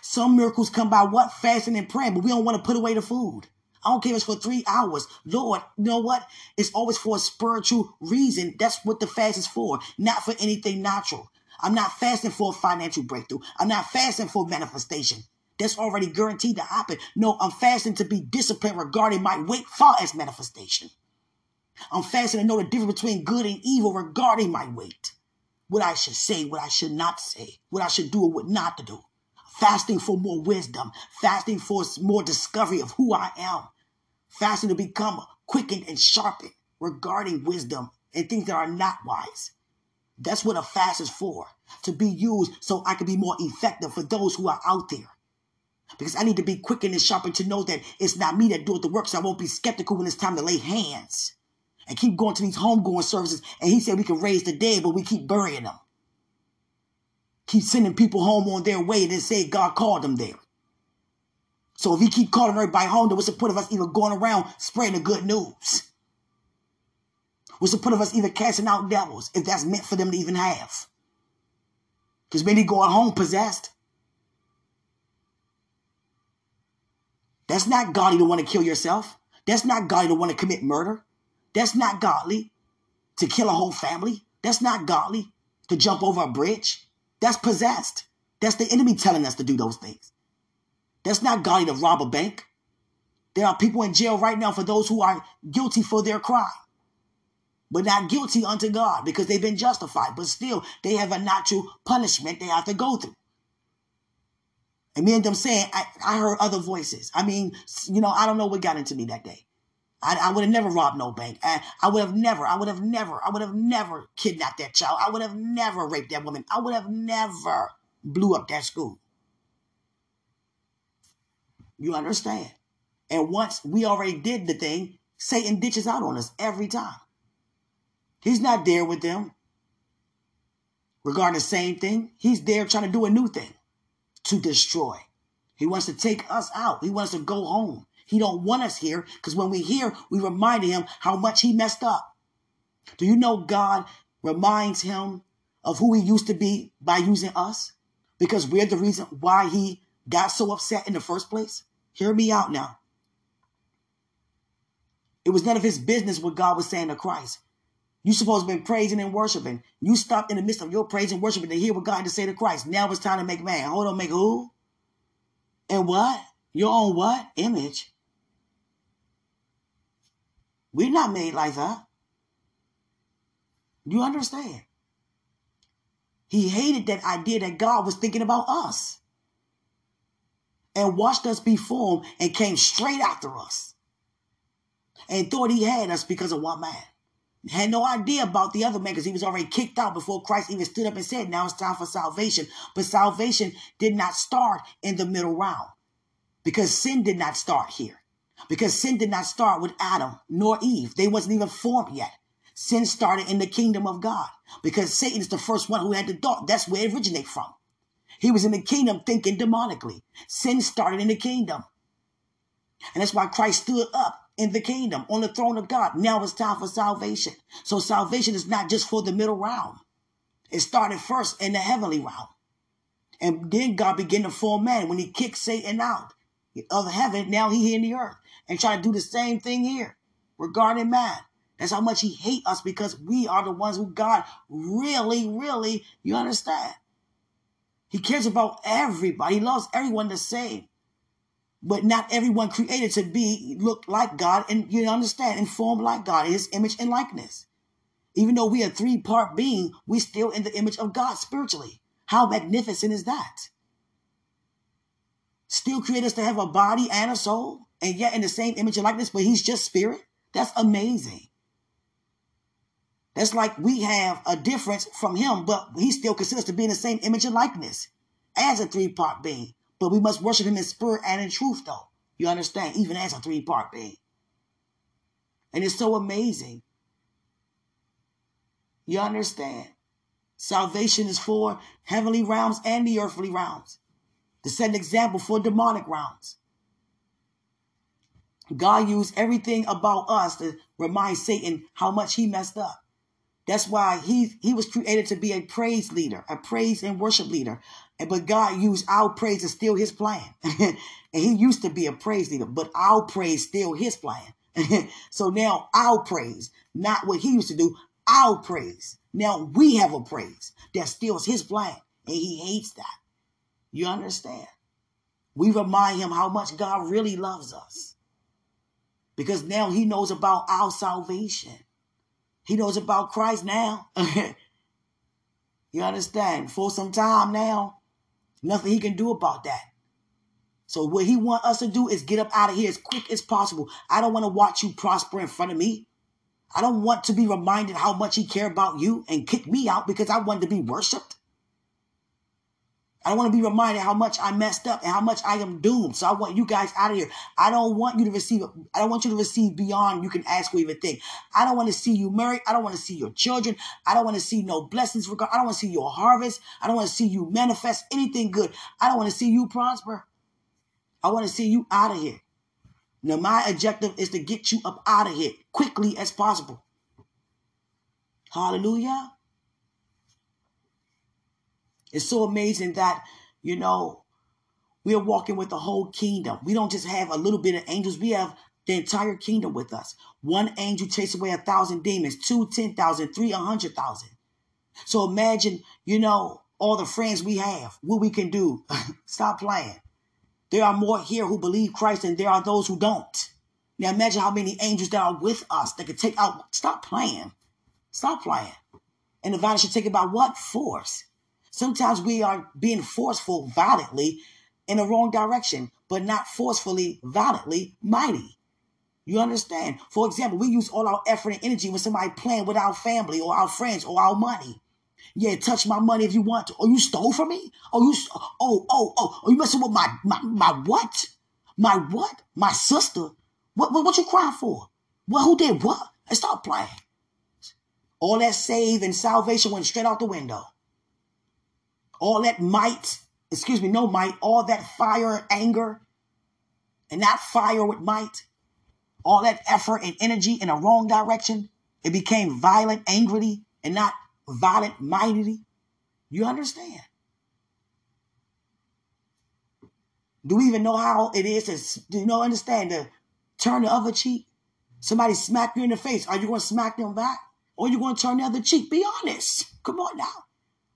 Some miracles come by what? Fasting and praying, but we don't want to put away the food. I don't care if it's for three hours. Lord, you know what? It's always for a spiritual reason. That's what the fast is for, not for anything natural. I'm not fasting for a financial breakthrough. I'm not fasting for manifestation. That's already guaranteed to happen. No, I'm fasting to be disciplined regarding my weight far as manifestation. I'm fasting to know the difference between good and evil regarding my weight. What I should say, what I should not say, what I should do or what not to do. Fasting for more wisdom, fasting for more discovery of who I am, fasting to become quickened and sharpened regarding wisdom and things that are not wise. That's what a fast is for, to be used so I can be more effective for those who are out there. Because I need to be quickened and sharpened to know that it's not me that do the work, so I won't be skeptical when it's time to lay hands. And keep going to these homegoing services. And he said we can raise the dead, but we keep burying them. Keep sending people home on their way and say God called them there. So if he keep calling everybody home, then what's the point of us even going around spreading the good news? What's the point of us even casting out devils if that's meant for them to even have? Because many going home possessed. That's not godly to want to kill yourself. That's not godly to want to commit murder. That's not godly to kill a whole family. That's not godly to jump over a bridge. That's possessed. That's the enemy telling us to do those things. That's not godly to rob a bank. There are people in jail right now for those who are guilty for their crime, but not guilty unto God because they've been justified. But still, they have a natural punishment they have to go through. And me and them saying, I, I heard other voices. I mean, you know, I don't know what got into me that day. I, I would have never robbed no bank. I, I would have never, I would have never, I would have never kidnapped that child. I would have never raped that woman. I would have never blew up that school. You understand? And once we already did the thing, Satan ditches out on us every time. He's not there with them regarding the same thing. He's there trying to do a new thing to destroy. He wants to take us out. He wants to go home. He don't want us here because when we hear, we remind him how much he messed up. Do you know God reminds him of who he used to be by using us? Because we're the reason why he got so upset in the first place? Hear me out now. It was none of his business what God was saying to Christ. You supposed to be praising and worshiping. You stopped in the midst of your praise and worshiping to hear what God had to say to Christ. Now it's time to make man. Hold on, make who? And what? Your own what? Image. We're not made like that. You understand? He hated that idea that God was thinking about us and watched us be formed and came straight after us. and thought he had us because of one man. Had no idea about the other man because he was already kicked out before Christ even stood up and said, Now it's time for salvation. But salvation did not start in the middle round because sin did not start here. Because sin did not start with Adam nor Eve. They wasn't even formed yet. Sin started in the kingdom of God because Satan is the first one who had the thought. That's where it originated from. He was in the kingdom thinking demonically. Sin started in the kingdom. And that's why Christ stood up in the kingdom on the throne of God. Now it's time for salvation. So salvation is not just for the middle realm. It started first in the heavenly realm. And then God began to form man when he kicked Satan out of heaven. Now he here in the earth and try to do the same thing here regarding man. That's how much he hate us because we are the ones who God really, really, you understand? He cares about everybody. He loves everyone the same. But not everyone created to be look like God and you understand and form like God, his image and likeness. Even though we are three part being, we still in the image of God spiritually. How magnificent is that? Still create us to have a body and a soul, and yet in the same image and likeness, but he's just spirit. That's amazing. That's like we have a difference from him, but he still considers to be in the same image and likeness as a three part being. But we must worship him in spirit and in truth, though. You understand? Even as a three part being. And it's so amazing. You understand? Salvation is for heavenly realms and the earthly realms. To set an example for demonic realms. God used everything about us to remind Satan how much he messed up. That's why he he was created to be a praise leader, a praise and worship leader. And but God used our praise to steal his plan. [laughs] and he used to be a praise leader, but our praise still his plan. [laughs] so now our praise, not what he used to do, our praise. Now we have a praise that steals his plan. And he hates that. You understand? We remind him how much God really loves us. Because now he knows about our salvation. He knows about Christ now. [laughs] you understand? For some time now, nothing he can do about that. So what he want us to do is get up out of here as quick as possible. I don't want to watch you prosper in front of me. I don't want to be reminded how much he care about you and kick me out because I want to be worshiped. I want to be reminded how much I messed up and how much I am doomed. So I want you guys out of here. I don't want you to receive. I don't want you to receive beyond you can ask or even think. I don't want to see you married. I don't want to see your children. I don't want to see no blessings. I don't want to see your harvest. I don't want to see you manifest anything good. I don't want to see you prosper. I want to see you out of here. Now my objective is to get you up out of here quickly as possible. Hallelujah. It's so amazing that, you know, we are walking with the whole kingdom. We don't just have a little bit of angels, we have the entire kingdom with us. One angel takes away a thousand demons, two, ten thousand, three, a hundred thousand. So imagine, you know, all the friends we have, what we can do. [laughs] Stop playing. There are more here who believe Christ than there are those who don't. Now imagine how many angels that are with us that can take out. Stop playing. Stop playing. And the violence should take about what? Force. Sometimes we are being forceful violently in the wrong direction, but not forcefully violently mighty. You understand? For example, we use all our effort and energy when somebody playing with our family or our friends or our money. Yeah, touch my money if you want to. Oh, you stole from me? Oh, you oh oh oh oh you messing with my my my what? My what? My sister? What what, what you crying for? What who did what? And stop playing. All that save and salvation went straight out the window all that might, excuse me, no might, all that fire anger, and not fire with might, all that effort and energy in a wrong direction, it became violent angrily and not violent mightily. You understand? Do we even know how it is to do you know understand to turn the other cheek? Somebody smack you in the face. Are you going to smack them back? Or are you going to turn the other cheek? Be honest. Come on now.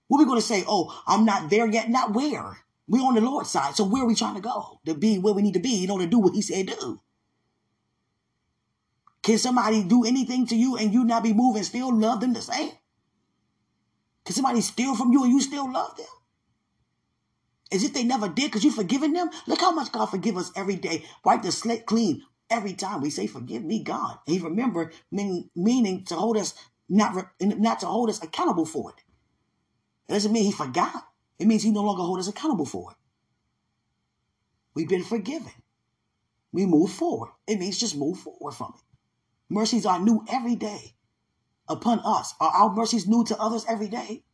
What are we going to say? Oh, I'm not there yet. Not where? We're on the Lord's side. So where are we trying to go? To be where we need to be, in order to do what he said do. Can somebody do anything to you and you not be moving, still love them the same? Can somebody steal from you and you still love them? As if they never did because you've forgiven them? Look how much God forgive us every day. Wipe the slate clean. Every time we say, "Forgive me, God," He remember meaning, meaning to hold us not not to hold us accountable for it. It doesn't mean He forgot. It means He no longer hold us accountable for it. We've been forgiven. We move forward. It means just move forward from it. Mercies are new every day upon us. Are our mercies new to others every day?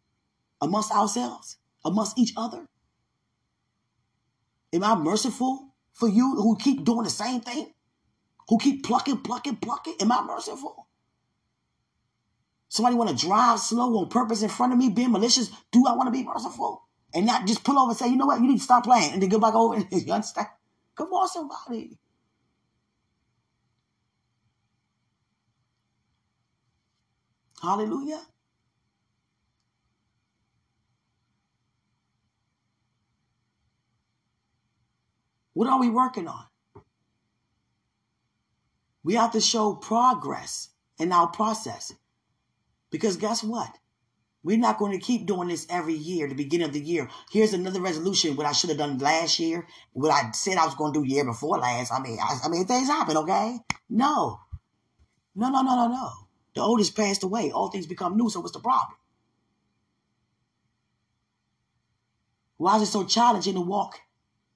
Amongst ourselves? Amongst each other? Am I merciful for you who keep doing the same thing? Who keep plucking, plucking, plucking? Am I merciful? Somebody want to drive slow on purpose in front of me, being malicious? Do I want to be merciful? And not just pull over and say, you know what, you need to stop playing and then go back over. And [laughs] you understand? Come on, somebody. Hallelujah. What are we working on? We have to show progress in our process. Because guess what? We're not going to keep doing this every year, the beginning of the year. Here's another resolution, what I should have done last year, what I said I was going to do the year before last. I mean, I, I mean, things happen, okay? No. No, no, no, no, no. The old is passed away. All things become new. So what's the problem? Why is it so challenging to walk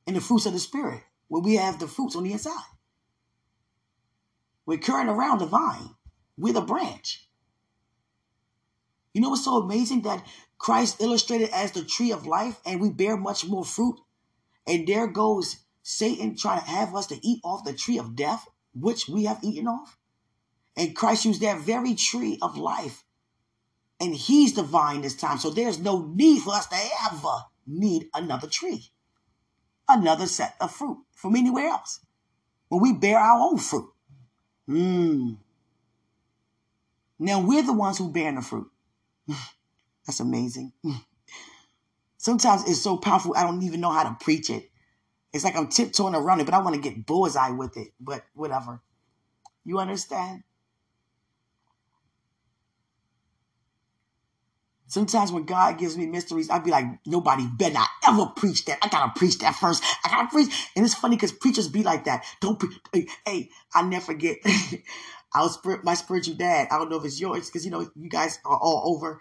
in the fruits of the Spirit when we have the fruits on the inside? We're carrying around the vine. We're the branch. You know what's so amazing that Christ illustrated as the tree of life and we bear much more fruit? And there goes Satan trying to have us to eat off the tree of death, which we have eaten off. And Christ used that very tree of life. And he's the vine this time. So there's no need for us to ever need another tree, another set of fruit from anywhere else. When we bear our own fruit. Mm. Now we're the ones who bear the fruit. [sighs] That's amazing. [sighs] Sometimes it's so powerful, I don't even know how to preach it. It's like I'm tiptoeing around it, but I want to get bullseye with it. But whatever. You understand? Sometimes when God gives me mysteries, I'd be like, nobody better not ever preach that. I gotta preach that first. I gotta preach. And it's funny because preachers be like that. Don't pre- hey, hey, I never forget. [laughs] I was my spiritual dad. I don't know if it's yours because you know you guys are all over.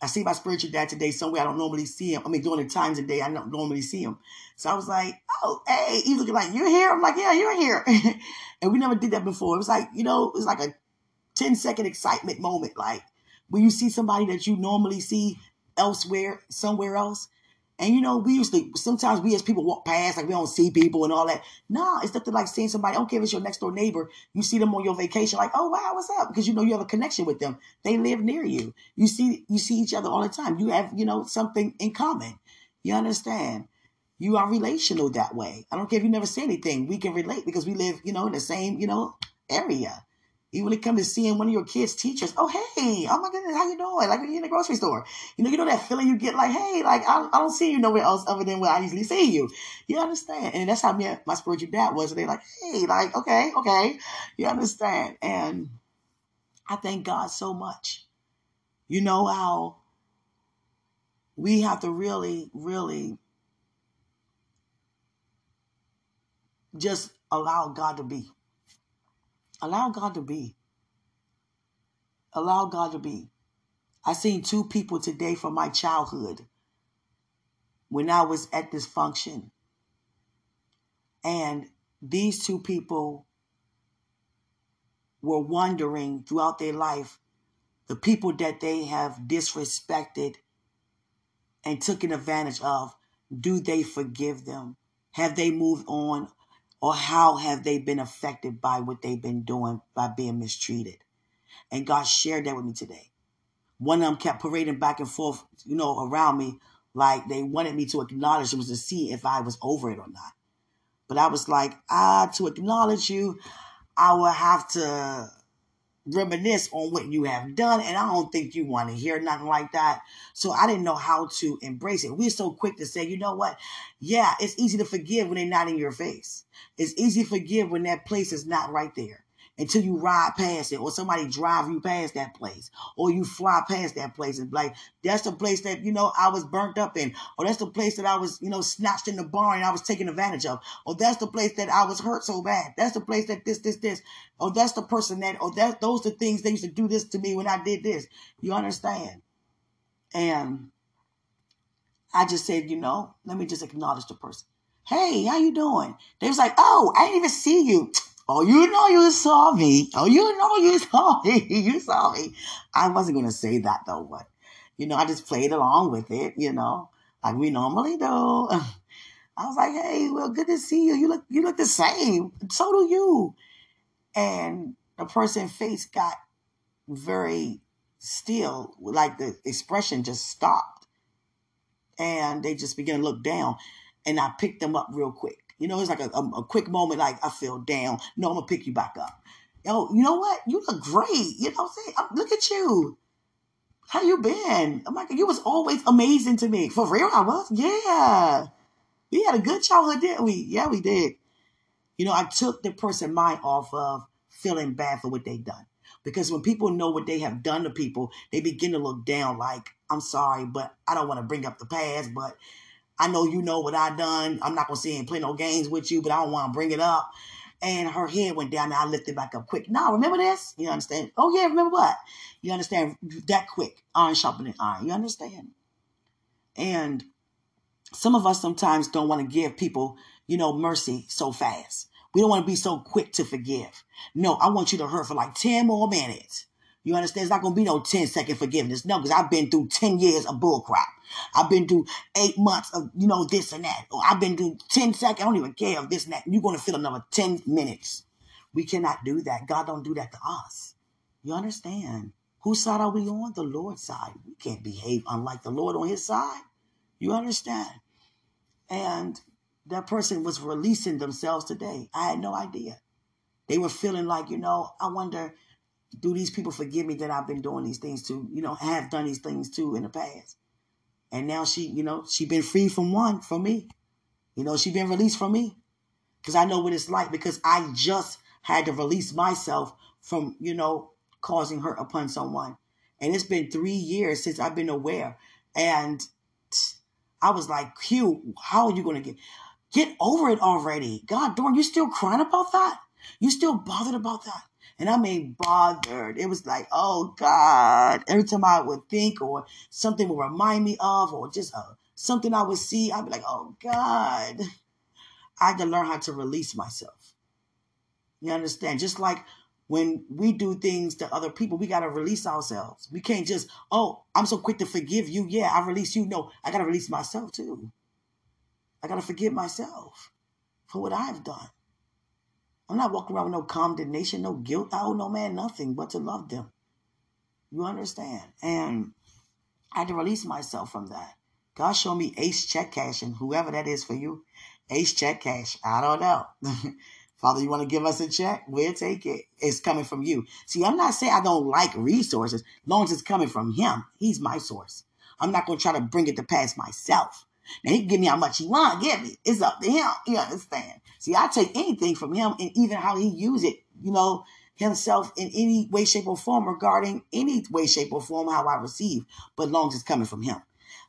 I see my spiritual dad today somewhere I don't normally see him. I mean, during the times of day I don't normally see him. So I was like, oh, hey, he's looking like, you're here? I'm like, yeah, you're here. [laughs] and we never did that before. It was like, you know, it was like a 10 second excitement moment. Like, when you see somebody that you normally see elsewhere, somewhere else. And you know, we used to sometimes we as people walk past, like we don't see people and all that. Nah, it's nothing like seeing somebody. I don't care if it's your next door neighbor. You see them on your vacation, like, oh wow, what's up? Because you know you have a connection with them. They live near you. You see, you see each other all the time. You have, you know, something in common. You understand? You are relational that way. I don't care if you never say anything. We can relate because we live, you know, in the same, you know, area. Even when it comes to seeing one of your kids' teachers, oh hey, oh my goodness, how you doing? Like when you're in the grocery store, you know, you know that feeling you get, like hey, like I, I don't see you nowhere else other than where I usually see you. You understand? And that's how me my spiritual dad was. And they like, hey, like okay, okay, you understand? And I thank God so much. You know how we have to really, really just allow God to be. Allow God to be. Allow God to be. I seen two people today from my childhood when I was at this function. And these two people were wondering throughout their life the people that they have disrespected and taken advantage of, do they forgive them? Have they moved on? Or how have they been affected by what they've been doing by being mistreated? And God shared that with me today. One of them kept parading back and forth, you know, around me like they wanted me to acknowledge them to see if I was over it or not. But I was like, ah, to acknowledge you, I will have to reminisce on what you have done, and I don't think you want to hear nothing like that. So I didn't know how to embrace it. We're so quick to say, you know what? Yeah, it's easy to forgive when they're not in your face. It's easy to forgive when that place is not right there. Until you ride past it or somebody drive you past that place or you fly past that place. And like that's the place that you know i was burnt up in. Or that's the place that i was you know snatched in the barn and i was taken advantage of. Or that's the place that i was hurt so bad. That's the place that this this this. Or that's the person that or that those are the things they used to do this to me when i did this. You understand? And i just said you know let me just acknowledge the person. Hey how you doing? They was like oh i didn't even see you Oh, you know you saw me. Oh, you know you saw [laughs] me. You saw me. I wasn't going to say that though, but, you know, I just played along with it, you know, like we normally do. [laughs] I was like, hey, well, good to see you. You look, you look the same. So do you. And the person's face got very still, like the expression just stopped. And they just began to look down. And I picked them up real quick. You know, it's like a, a, a quick moment, like I feel down. No, I'm gonna pick you back up. Yo, you know what? You look great. You know what I'm saying? Look at you. How you been? Oh my God, you was always amazing to me. For real, I was. Yeah. We had a good childhood, didn't we? Yeah, we did. You know, I took the person mind off of feeling bad for what they done. Because when people know what they have done to people, they begin to look down like, I'm sorry, but I don't want to bring up the past, but I know you know what I done. I'm not gonna sit and play no games with you, but I don't want to bring it up. And her head went down, and I lifted back up quick. Now, remember this? You understand? Oh yeah, remember what? You understand that quick? Iron sharpening iron. You understand? And some of us sometimes don't want to give people, you know, mercy so fast. We don't want to be so quick to forgive. No, I want you to hurt for like 10 more minutes. You understand? It's not to be no 10 second forgiveness. No, because I've been through 10 years of bullcrap. I've been through eight months of, you know, this and that. Or I've been through 10 seconds. I don't even care of this and that. You're to feel another 10 minutes. We cannot do that. God don't do that to us. You understand? Whose side are we on? The Lord's side. We can't behave unlike the Lord on his side. You understand? And that person was releasing themselves today. I had no idea. They were feeling like, you know, I wonder do these people forgive me that I've been doing these things to, you know, have done these things too in the past? And now she, you know, she been free from one from me. You know, she been released from me. Cause I know what it's like because I just had to release myself from, you know, causing hurt upon someone. And it's been three years since I've been aware. And I was like, Q, how are you to get, get over it already? God darn, you still crying about that? You still bothered about that? And I mean bothered. It was like, oh God. Every time I would think or something would remind me of or just uh, something I would see, I'd be like, oh God. I had to learn how to release myself. You understand? Just like when we do things to other people, we got to release ourselves. We can't just, oh, I'm so quick to forgive you. Yeah, I release you. No, I got to release myself too. I got to forgive myself for what I've done. I'm not walking around with no condemnation, no guilt. I owe no man nothing but to love them. You understand? And mm. I had to release myself from that. God showed me ace check cashing, whoever that is for you. Ace check cash. I don't know. [laughs] Father, you want to give us a check? We'll take it. It's coming from you. See, I'm not saying I don't like resources, as long as it's coming from Him. He's my source. I'm not going to try to bring it to pass myself. Now he can give me how much he want give me. It's up to him. You understand? See, I take anything from him and even how he use it, you know, himself in any way, shape, or form regarding any way, shape, or form how I receive, but long as it's coming from him.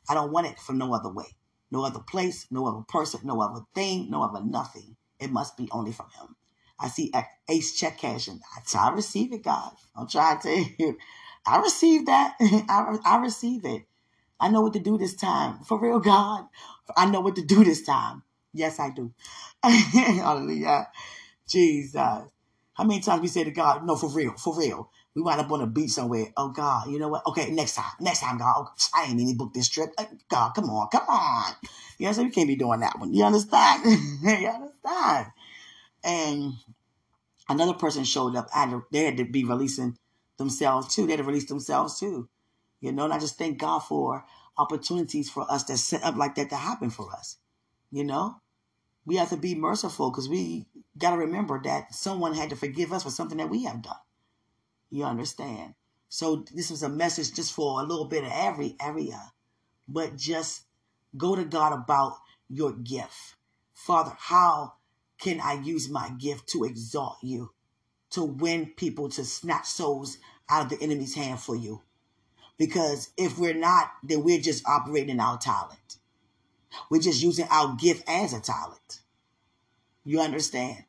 I don't want it from no other way. No other place, no other person, no other thing, no other nothing. It must be only from him. I see ace check cashing. I try to receive it, God. I'm trying to. [laughs] I receive that. [laughs] I, I receive it. I know what to do this time. For real, God. I know what to do this time. Yes, I do. [laughs] Hallelujah. Jesus. How many times we say to God, no, for real, for real. We wind up on a beach somewhere. Oh God, you know what? Okay, next time, next time, God. I ain't even booked this trip. God, come on, come on. You know, so we can't be doing that one. You understand? [laughs] you understand? And another person showed up. And they had to be releasing themselves too. They had to release themselves too. You know, and I just thank God for opportunities for us that set up like that to happen for us. You know, we have to be merciful because we got to remember that someone had to forgive us for something that we have done. You understand? So this was a message just for a little bit of every area, but just go to God about your gift. Father, how can I use my gift to exalt you? to win people to snatch souls out of the enemy's hand for you. Because if we're not, then we're just operating our talent. We're just using our gift as a talent. You understand?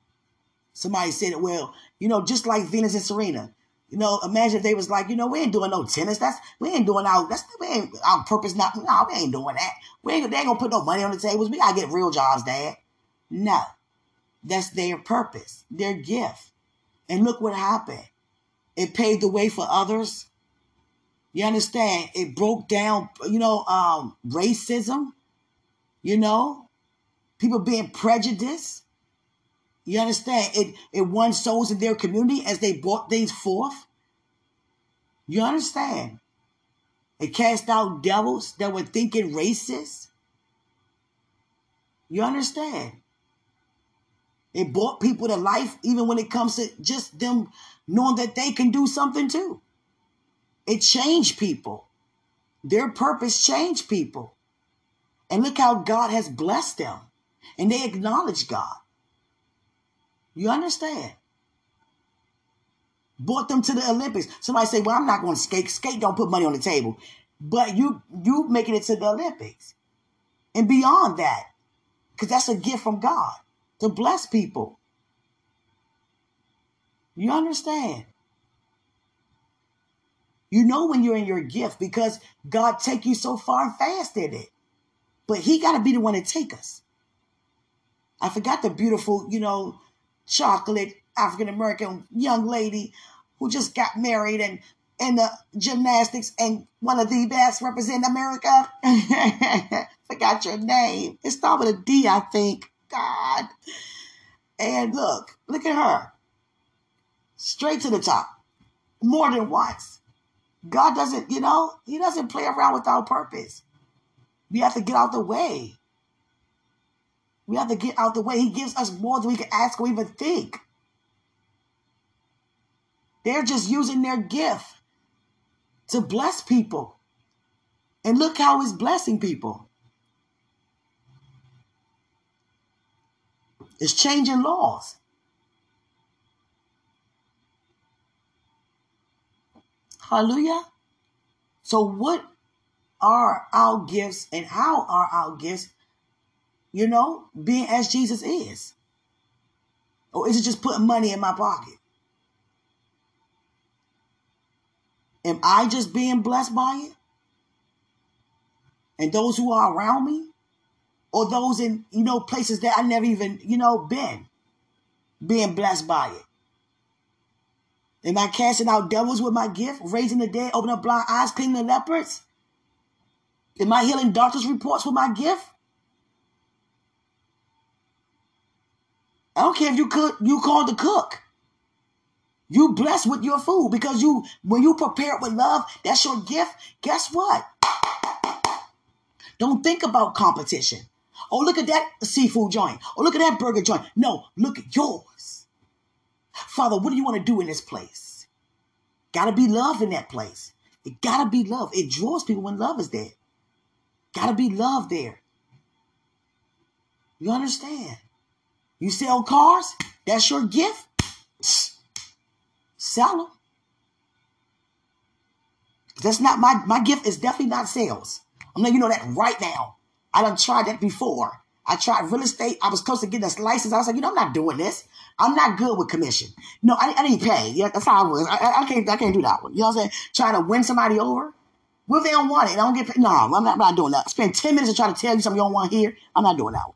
Somebody said, it well, you know, just like Venus and Serena. You know, imagine if they was like, you know, we ain't doing no tennis. That's we ain't doing our that's we ain't our purpose. Not no, we ain't doing that. We ain't they ain't gonna put no money on the tables. We gotta get real jobs, Dad. No, that's their purpose, their gift. And look what happened. It paved the way for others. You understand? It broke down, you know, um, racism. You know, people being prejudiced. You understand? It it won souls in their community as they brought things forth. You understand? It cast out devils that were thinking racist. You understand? It brought people to life, even when it comes to just them knowing that they can do something too. It changed people. Their purpose changed people. And look how God has blessed them. And they acknowledge God. You understand? Brought them to the Olympics. Somebody say, "Well, I'm not going to skate. Skate don't put money on the table." But you you making it to the Olympics. And beyond that, because that's a gift from God to bless people. You understand? You know when you're in your gift because God take you so far fast in it. But he got to be the one to take us. I forgot the beautiful, you know, chocolate African American young lady who just got married and in the gymnastics and one of the best representing America. [laughs] forgot your name. It started with a D, I think. God. And look, look at her. Straight to the top. More than once. God doesn't, you know, He doesn't play around with our purpose. We have to get out the way. We have to get out the way. He gives us more than we can ask or even think. They're just using their gift to bless people. And look how it's blessing people. It's changing laws. Hallelujah. So, what are our gifts and how are our gifts, you know, being as Jesus is? Or is it just putting money in my pocket? Am I just being blessed by it? And those who are around me? or those in, you know, places that I never even, you know, been, being blessed by it. Am I casting out devils with my gift, raising the dead, opening up blind eyes, cleaning the lepers? Am I healing doctors' reports with my gift? I don't care if you cook, you called the cook. You blessed with your food because you, when you prepare it with love, that's your gift. Guess what? Don't think about competition. Oh, look at that seafood joint. Oh, look at that burger joint. No, look at yours. Father, what do you want to do in this place? Gotta be love in that place. It gotta be love. It draws people when love is there. Gotta be love there. You understand? You sell cars? That's your gift? Sell them. That's not my my gift is definitely not sales. I'm letting you know that right now. I done tried that before. I tried real estate. I was close to getting a license. I was like, you know, I'm not doing this. I'm not good with commission. No, I, I didn't pay. Yeah, that's how I was. I, I, can't. I can't do that one. You know what I'm saying? Trying to win somebody over. What if they don't want it? I don't get paid? No, I'm not, I'm not doing that. Spend 10 minutes to try to tell you something you don't want to hear. I'm not doing that one.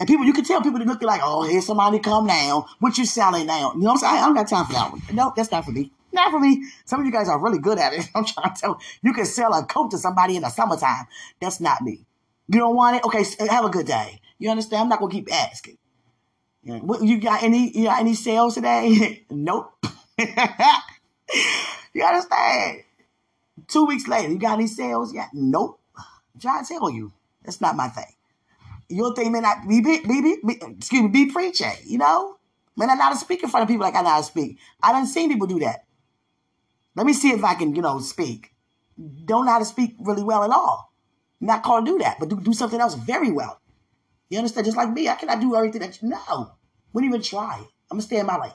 And people, you can tell people to look like, oh, here's somebody come now. What you selling now? You know what I'm saying? I don't got time for that one. No, that's not for me. Not for me. Some of you guys are really good at it. [laughs] I'm trying to tell you, you can sell a coat to somebody in the summertime. That's not me. You don't want it? Okay, have a good day. You understand? I'm not gonna keep asking. You got any? You got any sales today? [laughs] nope. [laughs] you understand? Two weeks later, you got any sales? Yeah, nope. I'm trying to tell you, that's not my thing. Your thing may not be, be, be, be excuse me, be preaching. You know, man, I know how to speak in front of people like I know how to speak. I done seen people do that. Let me see if I can, you know, speak. Don't know how to speak really well at all you're not called to do that, but do, do something else very well. You understand? Just like me, I cannot do everything that you know. Wouldn't even try. I'm gonna stay in my lane.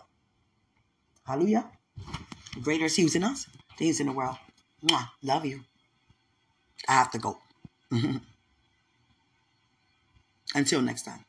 Hallelujah. Greater is He who's in us than He's in the world. Mwah. Love you. I have to go. [laughs] Until next time.